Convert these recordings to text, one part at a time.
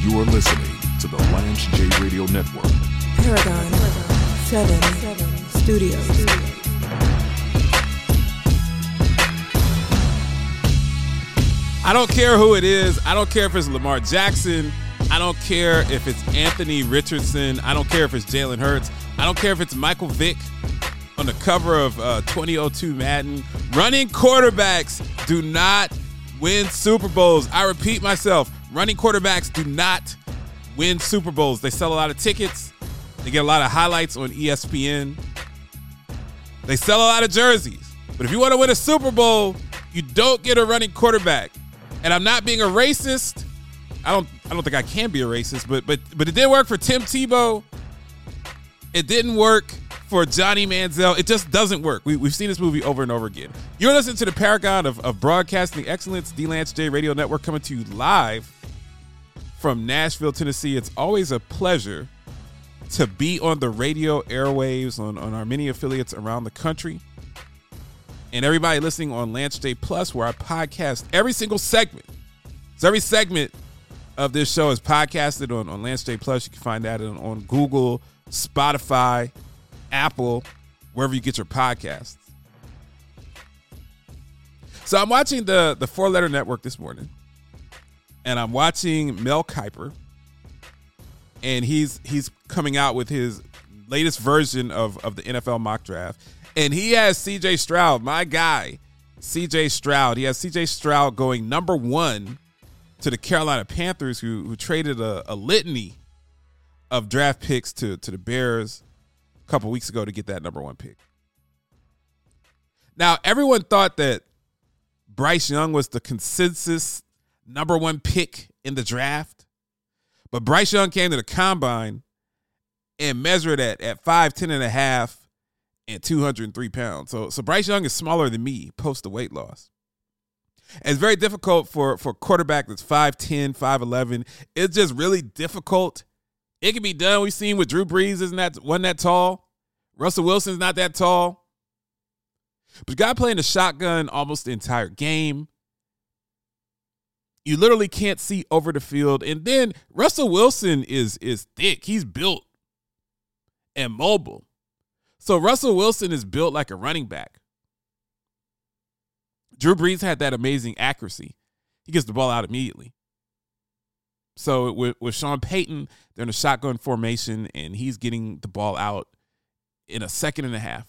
You are listening to the Lance J Radio Network. Paragon 7 Studios. I don't care who it is. I don't care if it's Lamar Jackson. I don't care if it's Anthony Richardson. I don't care if it's Jalen Hurts. I don't care if it's Michael Vick on the cover of uh, 2002 Madden. Running quarterbacks do not win Super Bowls. I repeat myself running quarterbacks do not win Super Bowls. They sell a lot of tickets, they get a lot of highlights on ESPN, they sell a lot of jerseys. But if you want to win a Super Bowl, you don't get a running quarterback. And I'm not being a racist. I don't I don't think I can be a racist, but but but it did work for Tim Tebow. It didn't work for Johnny Manziel. It just doesn't work. We, we've seen this movie over and over again. You're listening to the paragon of, of broadcasting excellence, D Lance J Radio Network, coming to you live from Nashville, Tennessee. It's always a pleasure to be on the radio airwaves on, on our many affiliates around the country. And everybody listening on Lance J Plus, where I podcast every single segment. So every segment of this show is podcasted on, on Lance J Plus. You can find that on, on Google, Spotify, Apple, wherever you get your podcasts. So I'm watching the the four letter network this morning, and I'm watching Mel Kiper, and he's he's coming out with his latest version of of the NFL mock draft, and he has C.J. Stroud, my guy, C.J. Stroud. He has C.J. Stroud going number one to the Carolina Panthers, who who traded a, a litany of draft picks to to the Bears a couple weeks ago to get that number one pick. Now, everyone thought that Bryce Young was the consensus number one pick in the draft, but Bryce Young came to the combine and measured at at 5'10 and a half and 203 pounds. So, so Bryce Young is smaller than me post the weight loss. And it's very difficult for for a quarterback that's 5'10, 5'11. It's just really difficult it can be done. We've seen with Drew Brees isn't that wasn't that tall. Russell Wilson's not that tall. But guy playing the shotgun almost the entire game. You literally can't see over the field. And then Russell Wilson is is thick. He's built and mobile. So Russell Wilson is built like a running back. Drew Brees had that amazing accuracy. He gets the ball out immediately. So with, with Sean Payton, they're in a shotgun formation, and he's getting the ball out in a second and a half.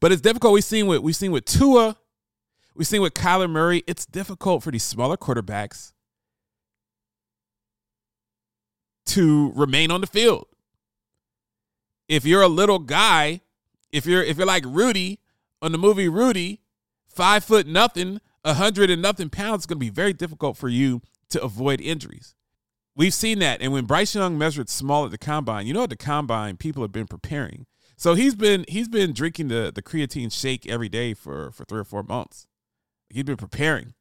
But it's difficult. We've seen with we've seen with Tua, we've seen with Kyler Murray. It's difficult for these smaller quarterbacks to remain on the field. If you're a little guy, if you're if you're like Rudy on the movie Rudy, five foot nothing, a hundred and nothing pounds, it's going to be very difficult for you to avoid injuries. We've seen that. And when Bryce Young measured small at the combine, you know at the combine, people have been preparing. So he's been he's been drinking the, the creatine shake every day for, for three or four months. He's been preparing.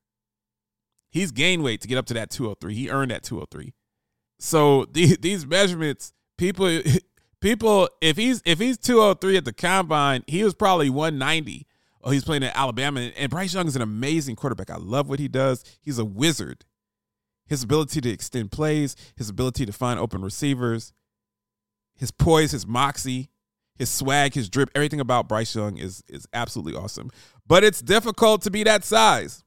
He's gained weight to get up to that 203. He earned that 203. So the, these measurements, people people if he's if he's 203 at the combine, he was probably 190. Oh, he's playing at Alabama. And Bryce Young is an amazing quarterback. I love what he does. He's a wizard his ability to extend plays, his ability to find open receivers, his poise, his moxie, his swag, his drip, everything about Bryce Young is is absolutely awesome. But it's difficult to be that size.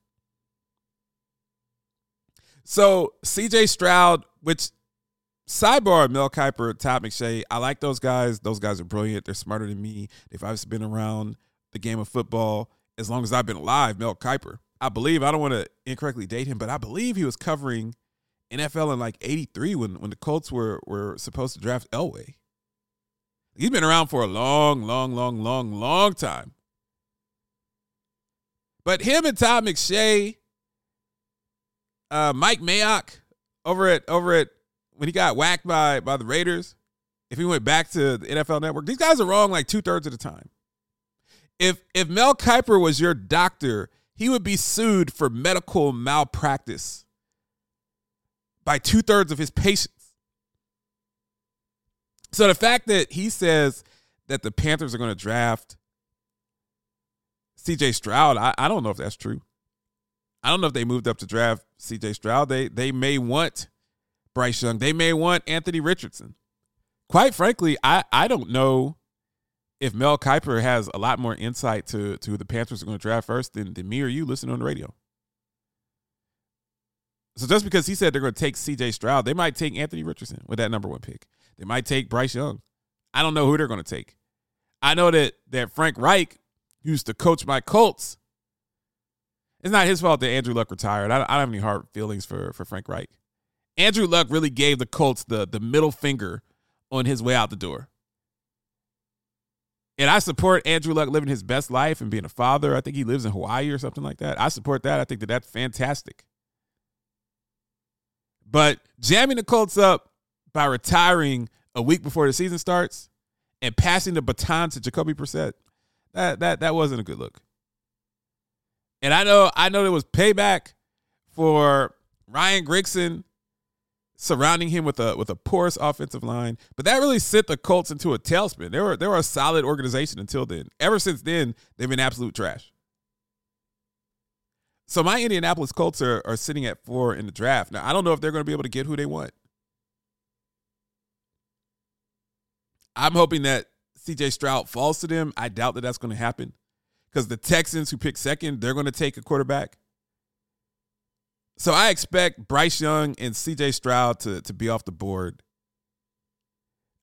So CJ Stroud, which sidebar Mel Kiper, Todd McShay, I like those guys. Those guys are brilliant. They're smarter than me. If I've been around the game of football as long as I've been alive, Mel Kiper. I believe I don't want to incorrectly date him, but I believe he was covering NFL in like '83 when when the Colts were were supposed to draft Elway. He's been around for a long, long, long, long, long time. But him and Todd McShay, uh, Mike Mayock over at over at when he got whacked by by the Raiders, if he went back to the NFL Network, these guys are wrong like two thirds of the time. If if Mel Kiper was your doctor he would be sued for medical malpractice by two thirds of his patients. So the fact that he says that the Panthers are going to draft CJ Stroud, I, I don't know if that's true. I don't know if they moved up to draft CJ Stroud. They they may want Bryce Young. They may want Anthony Richardson. Quite frankly, I, I don't know if Mel Kiper has a lot more insight to, to who the Panthers are going to draft first than, than me or you listening on the radio. So just because he said they're going to take CJ Stroud, they might take Anthony Richardson with that number one pick. They might take Bryce Young. I don't know who they're going to take. I know that that Frank Reich used to coach my Colts. It's not his fault that Andrew Luck retired. I, I don't have any hard feelings for, for Frank Reich. Andrew Luck really gave the Colts the, the middle finger on his way out the door. And I support Andrew Luck living his best life and being a father. I think he lives in Hawaii or something like that. I support that. I think that that's fantastic. But jamming the Colts up by retiring a week before the season starts and passing the baton to Jacoby Brissett, that that that wasn't a good look. And I know I know there was payback for Ryan Grigson surrounding him with a with a porous offensive line. But that really sent the Colts into a tailspin. They were they were a solid organization until then. Ever since then, they've been absolute trash. So my Indianapolis Colts are, are sitting at four in the draft. Now I don't know if they're going to be able to get who they want. I'm hoping that CJ Stroud falls to them. I doubt that that's going to happen because the Texans who pick second, they're going to take a quarterback. So I expect Bryce Young and CJ Stroud to, to be off the board.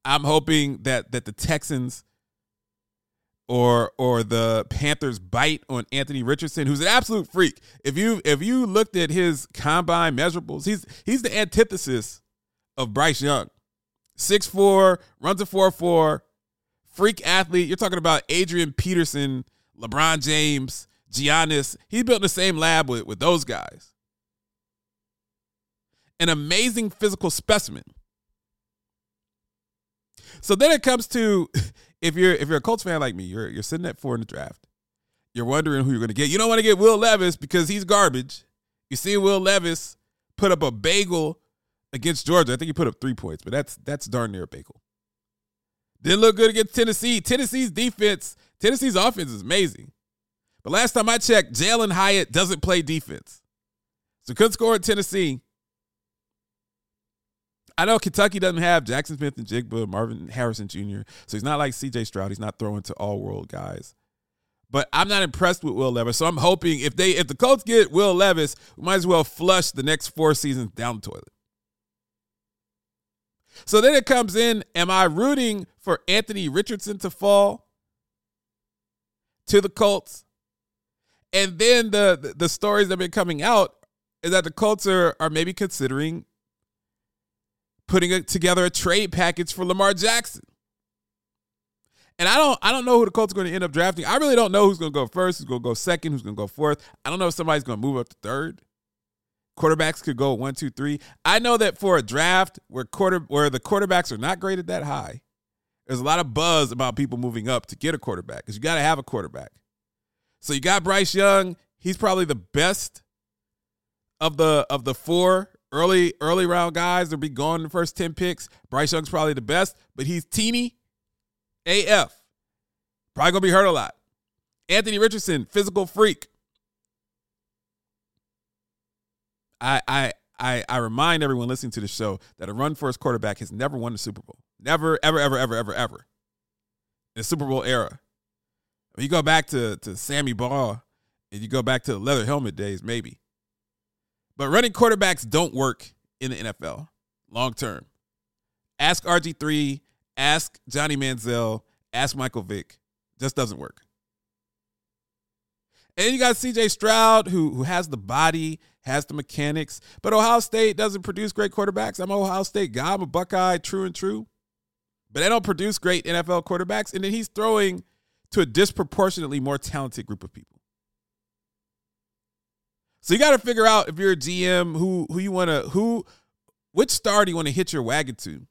I'm hoping that that the Texans or or the Panthers bite on Anthony Richardson, who's an absolute freak. If you if you looked at his combine measurables, he's he's the antithesis of Bryce Young. 6'4, runs a 4'4, freak athlete. You're talking about Adrian Peterson, LeBron James, Giannis. He built the same lab with, with those guys an amazing physical specimen. So then it comes to if you're if you're a Colts fan like me, you're you're sitting at four in the draft. You're wondering who you're going to get. You don't want to get Will Levis because he's garbage. You see Will Levis put up a bagel against Georgia. I think he put up three points, but that's that's darn near a bagel. Didn't look good against Tennessee. Tennessee's defense, Tennessee's offense is amazing. But last time I checked, Jalin Hyatt doesn't play defense. So couldn't score at Tennessee. I know Kentucky doesn't have Jackson Smith-Njigba, Marvin Harrison Jr., so he's not like CJ Stroud. He's not throwing to all world guys. But I'm not impressed with Will Levis. So I'm hoping if they if the Colts get Will Levis, we might as well flush the next four seasons down the toilet. So then it comes in, am I rooting for Anthony Richardson to fall to the Colts? And then the, the, the stories that have been coming out is that the Colts are, are maybe considering putting together a trade package for Lamar Jackson. And I don't I don't know who the Colts are going to end up drafting. I really don't know who's going to go first, who's going to go second, who's going to go fourth. I don't know if somebody's going to move up to third. Quarterbacks could go one, two, three. I know that for a draft where quarter where the quarterbacks are not graded that high, there's a lot of buzz about people moving up to get a quarterback because you got to have a quarterback. So you got Bryce Young. He's probably the best of the of the four early early round guys that'll be gone in the first 10 picks. Bryce Young's probably the best, but he's teeny AF. Probably gonna be hurt a lot. Anthony Richardson, physical freak. I I I I remind everyone listening to the show that a run first quarterback has never won the Super Bowl. Never, ever, ever, ever, ever, ever. In the Super Bowl era. When you go back to, to Sammy Baugh and you go back to the leather helmet days, maybe. But running quarterbacks don't work in the NFL long term. Ask RG3, ask Johnny Manziel, ask Michael Vick. Just doesn't work. And you got CJ Stroud, who, who has the body, has the mechanics, but Ohio State doesn't produce great quarterbacks. I'm an Ohio State guy. I'm a Buckeye, true and true. But they don't produce great NFL quarterbacks. And then he's throwing to a disproportionately more talented group of people. So you got to figure out if you're a GM who who you want to who which star do you want to hit your wagon to?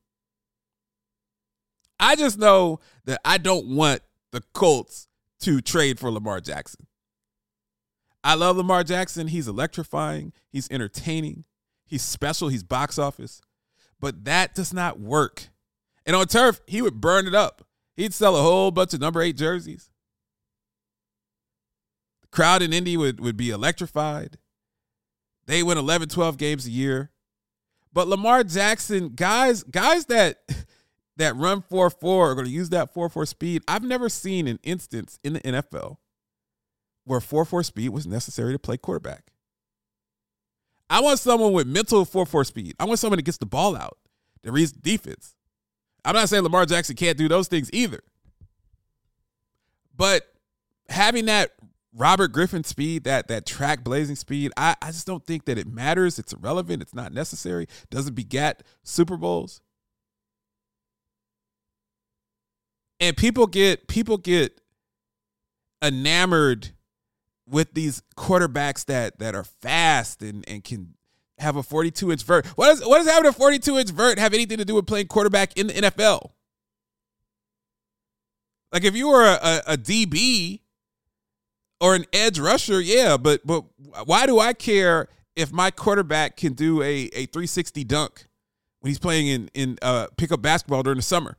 I just know that I don't want the Colts to trade for Lamar Jackson. I love Lamar Jackson. He's electrifying. He's entertaining. He's special. He's box office. But that does not work. And on turf, he would burn it up. He'd sell a whole bunch of number eight jerseys. Crowd in Indy would, would be electrified. They win 11, 12 games a year. But Lamar Jackson, guys, guys that that run 4-4 are going to use that 4-4 speed. I've never seen an instance in the NFL where 4-4 speed was necessary to play quarterback. I want someone with mental 4-4 speed. I want someone that gets the ball out, that reads defense. I'm not saying Lamar Jackson can't do those things either. But having that Robert Griffin speed, that that track blazing speed, I, I just don't think that it matters. It's irrelevant. It's not necessary. Doesn't beget Super Bowls. And people get people get enamored with these quarterbacks that that are fast and and can have a 42 inch vert. What does what does having a 42 inch vert have anything to do with playing quarterback in the NFL? Like if you were a, a, a DB or an edge rusher, yeah, but but why do I care if my quarterback can do a, a 360 dunk when he's playing in in uh, pickup basketball during the summer?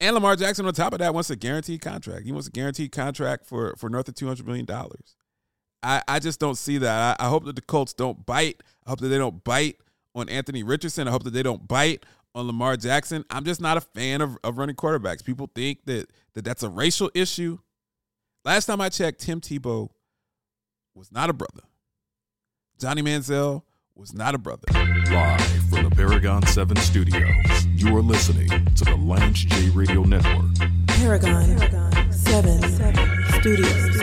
And Lamar Jackson, on top of that, wants a guaranteed contract. He wants a guaranteed contract for for north of two hundred million dollars. I, I just don't see that. I, I hope that the Colts don't bite. I hope that they don't bite on Anthony Richardson. I hope that they don't bite on Lamar Jackson. I'm just not a fan of, of running quarterbacks. People think that, that that's a racial issue. Last time I checked, Tim Tebow was not a brother. Johnny Manziel was not a brother. Live from the Paragon 7 studios, you are listening to the Lance J Radio Network. Paragon, 7, Studios.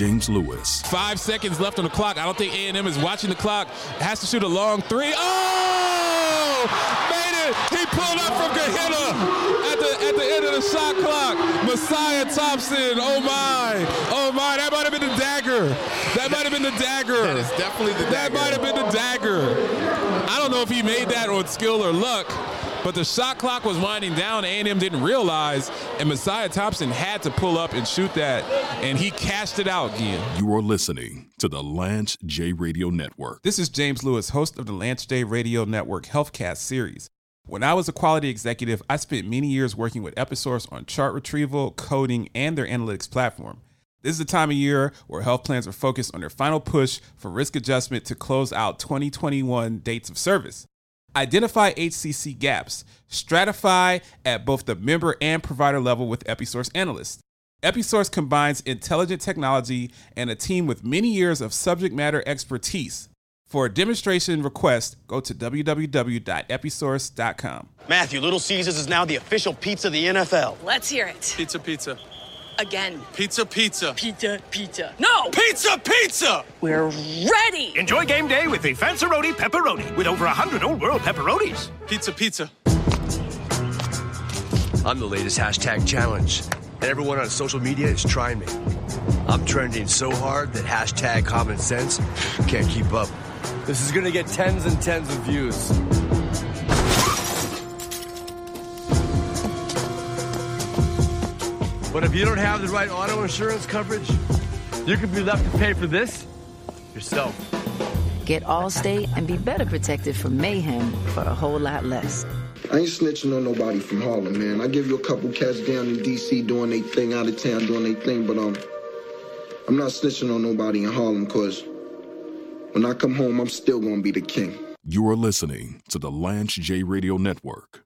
James Lewis, Five seconds left on the clock. I don't think A&M is watching the clock. Has to shoot a long three. Oh! Made it! He pulled up from Gehenna at the at the end of the shot clock. Messiah Thompson. Oh my! Oh my! That might have been the dagger. That might have been the dagger. That is definitely the dagger. That might have been the dagger. Don't know if he made that on skill or luck, but the shot clock was winding down. A&M didn't realize, and Messiah Thompson had to pull up and shoot that, and he cashed it out again. you are listening to the Lance J Radio Network. This is James Lewis, host of the Lance J Radio Network Healthcast series. When I was a quality executive, I spent many years working with Episource on chart retrieval, coding, and their analytics platform. This is the time of year where health plans are focused on their final push for risk adjustment to close out 2021 dates of service. Identify HCC gaps, stratify at both the member and provider level with Episource analysts. Episource combines intelligent technology and a team with many years of subject matter expertise. For a demonstration request, go to www.episource.com. Matthew, Little Caesars is now the official pizza of the NFL. Let's hear it. Pizza, pizza. Again. Pizza, pizza. Pizza, pizza. No! Pizza, pizza! We're ready! Enjoy game day with the Fanceroni Pepperoni with over 100 old world pepperonis. Pizza, pizza. I'm the latest hashtag challenge, and everyone on social media is trying me. I'm trending so hard that hashtag common sense can't keep up. This is gonna get tens and tens of views. But if you don't have the right auto insurance coverage, you could be left to pay for this yourself. Get Allstate and be better protected from mayhem for a whole lot less. I ain't snitching on nobody from Harlem, man. I give you a couple cats down in D.C. doing their thing, out of town doing their thing, but um, I'm not snitching on nobody in Harlem, cause when I come home, I'm still gonna be the king. You are listening to the Lance J Radio Network.